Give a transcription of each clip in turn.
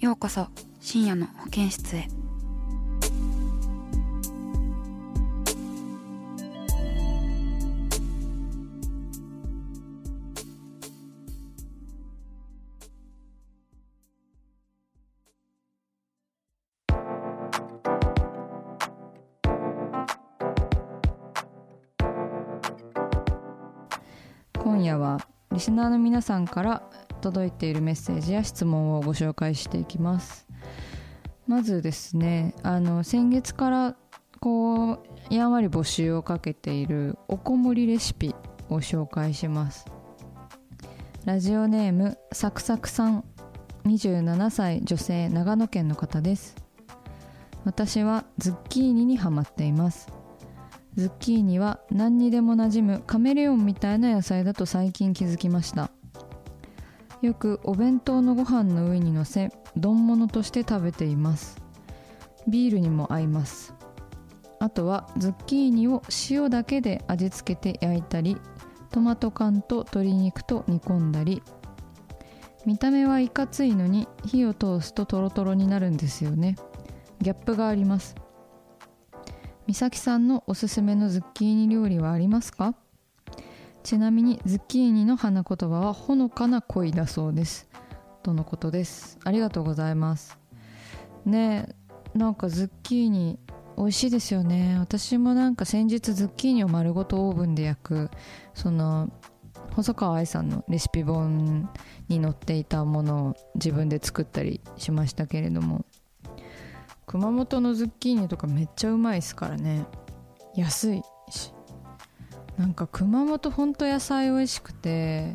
ようこそ深夜の保健室へ。今夜はリスナーの皆さんから届いているメッセージや質問をご紹介していきます。まずですねあの先月からこうやんわり募集をかけているおこもりレシピを紹介します。ラジオネームサクサクさん27歳女性長野県の方です。私はズッキーニにハマっています。ズッキーニは何にでも馴染むカメレオンみたいな野菜だと最近気づきました。よくお弁当のご飯の上にのせ丼物として食べています。ビールにも合います。あとはズッキーニを塩だけで味付けて焼いたりトマト缶と鶏肉と煮込んだり。見た目はいかついのに火を通すとトロトロになるんですよね。ギャップがあります。美咲さんのおすすめのズッキーニ料理はありますか？ちなみにズッキーニの花言葉はほのかな恋だそうです。とのことです。ありがとうございます。ねえなんかズッキーニ美味しいですよね。私もなんか先日ズッキーニを丸ごとオーブンで焼くその細川愛さんのレシピ本に載っていたものを自分で作ったりしましたけれども熊本のズッキーニとかめっちゃうまいですからね。安いし。なんか熊本ほんと野菜美味しくて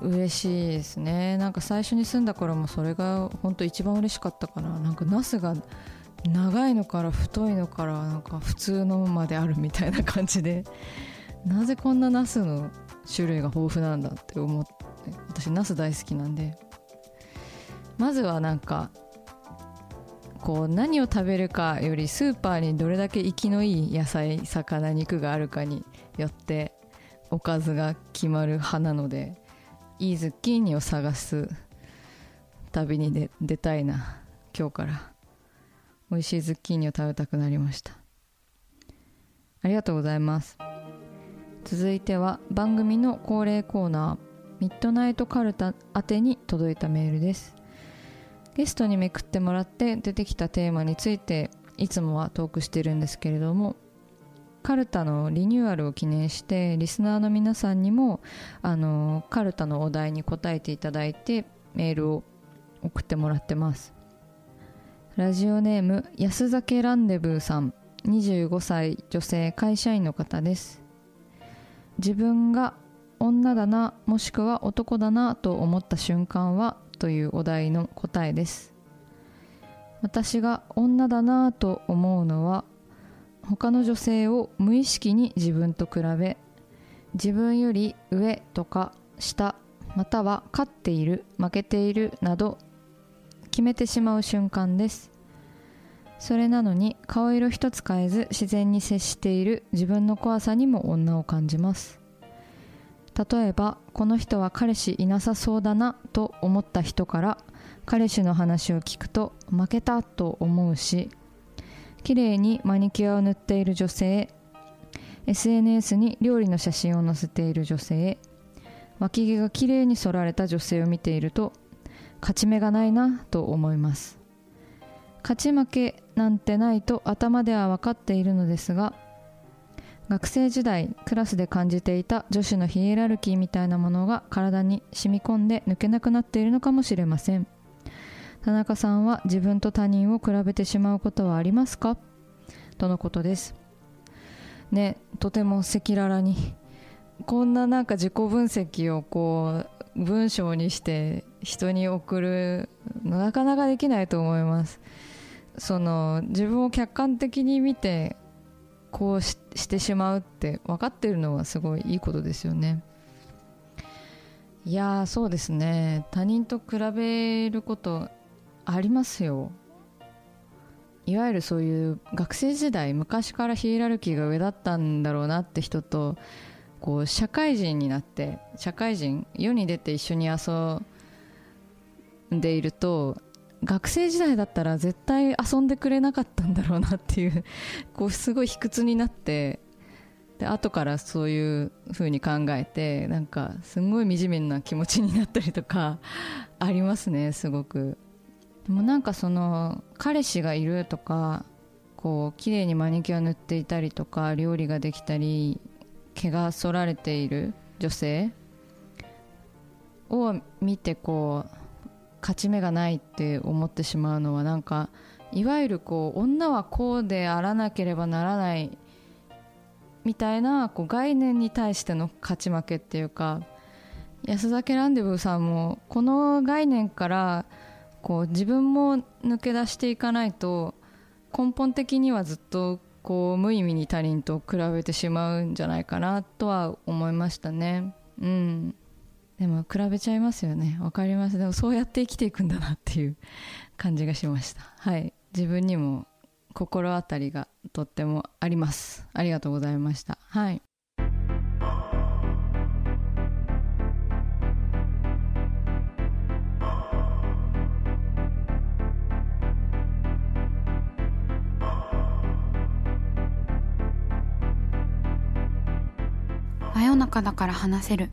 嬉しいですね。なんか最初に住んだ頃もそれが本当一番嬉しかったかななんかナスが長いのから太いのからなんか普通のまであるみたいな感じでなぜこんなナスの種類が豊富なんだって思って私ナス大好きなんで。まずはなんかこう何を食べるかよりスーパーにどれだけ生きのいい野菜魚肉があるかによっておかずが決まる派なのでいいズッキーニを探す旅に出出たいな今日から。美味しいズッキーニを食べたくなりました。ありがとうございます。続いては番組の恒例コーナーミッドナイトカルタ宛てに届いたメールです。ゲストにめくってもらって出てきたテーマについていつもはトークしてるんですけれどもカルタのリニューアルを記念してリスナーの皆さんにもあのカルタのお題に答えていただいてメールを送ってもらってます。ラジオネーム安酒ランデブーさん。25歳女性会社員の方です。自分が女だなもしくは男だなと思った瞬間はというお題の答えです。私が女だなぁと思うのは他の女性を無意識に自分と比べ自分より上とか下または勝っている負けているなど決めてしまう瞬間です。それなのに顔色一つ変えず自然に接している自分の怖さにも女を感じます。例えばこの人は彼氏いなさそうだなと思った人から彼氏の話を聞くと負けたと思うし綺麗にマニキュアを塗っている女性 SNS に料理の写真を載せている女性脇毛が綺麗に剃られた女性を見ていると勝ち目がないなと思います。勝ち負けなんてないと頭では分かっているのですが学生時代クラスで感じていた女子のヒエラルキーみたいなものが体に染み込んで抜けなくなっているのかもしれません。田中さんは自分と他人を比べてしまうことはありますか？とのことです。ねとても赤裸々に。こんななんか自己分析をこう文章にして人に送るのなかなかできないと思います。その自分を客観的に見てこうしてしまうって分かってるのはすごいいいことですよね。いやそうですね。他人と比べることありますよ。いわゆるそういう学生時代昔からヒエラルキーが上だったんだろうなって人とこう社会人になって社会人世に出て一緒に遊んでいると学生時代だったら絶対遊んでくれなかったんだろうなっていう こうすごい卑屈になってで後からそういう風に考えてなんかすごい惨めな気持ちになったりとか ありますねすごく。でもなんかその彼氏がいるとかこう綺麗にマニキュア塗っていたりとか料理ができたり毛が剃られている女性を見てこう勝ち目がないって思ってしまうのはなんかいわゆるこう女はこうであらなければならないみたいなこう概念に対しての勝ち負けっていうか安酒ランデブーさんもこの概念からこう自分も抜け出していかないと根本的にはずっとこう無意味に他人と比べてしまうんじゃないかなとは思いましたね。うん。でも比べちゃいますよね。わかります。でもそうやって生きていくんだなっていう感じがしました。はい。自分にも心当たりがとってもあります。ありがとうございました。はい。真夜中だから話せる。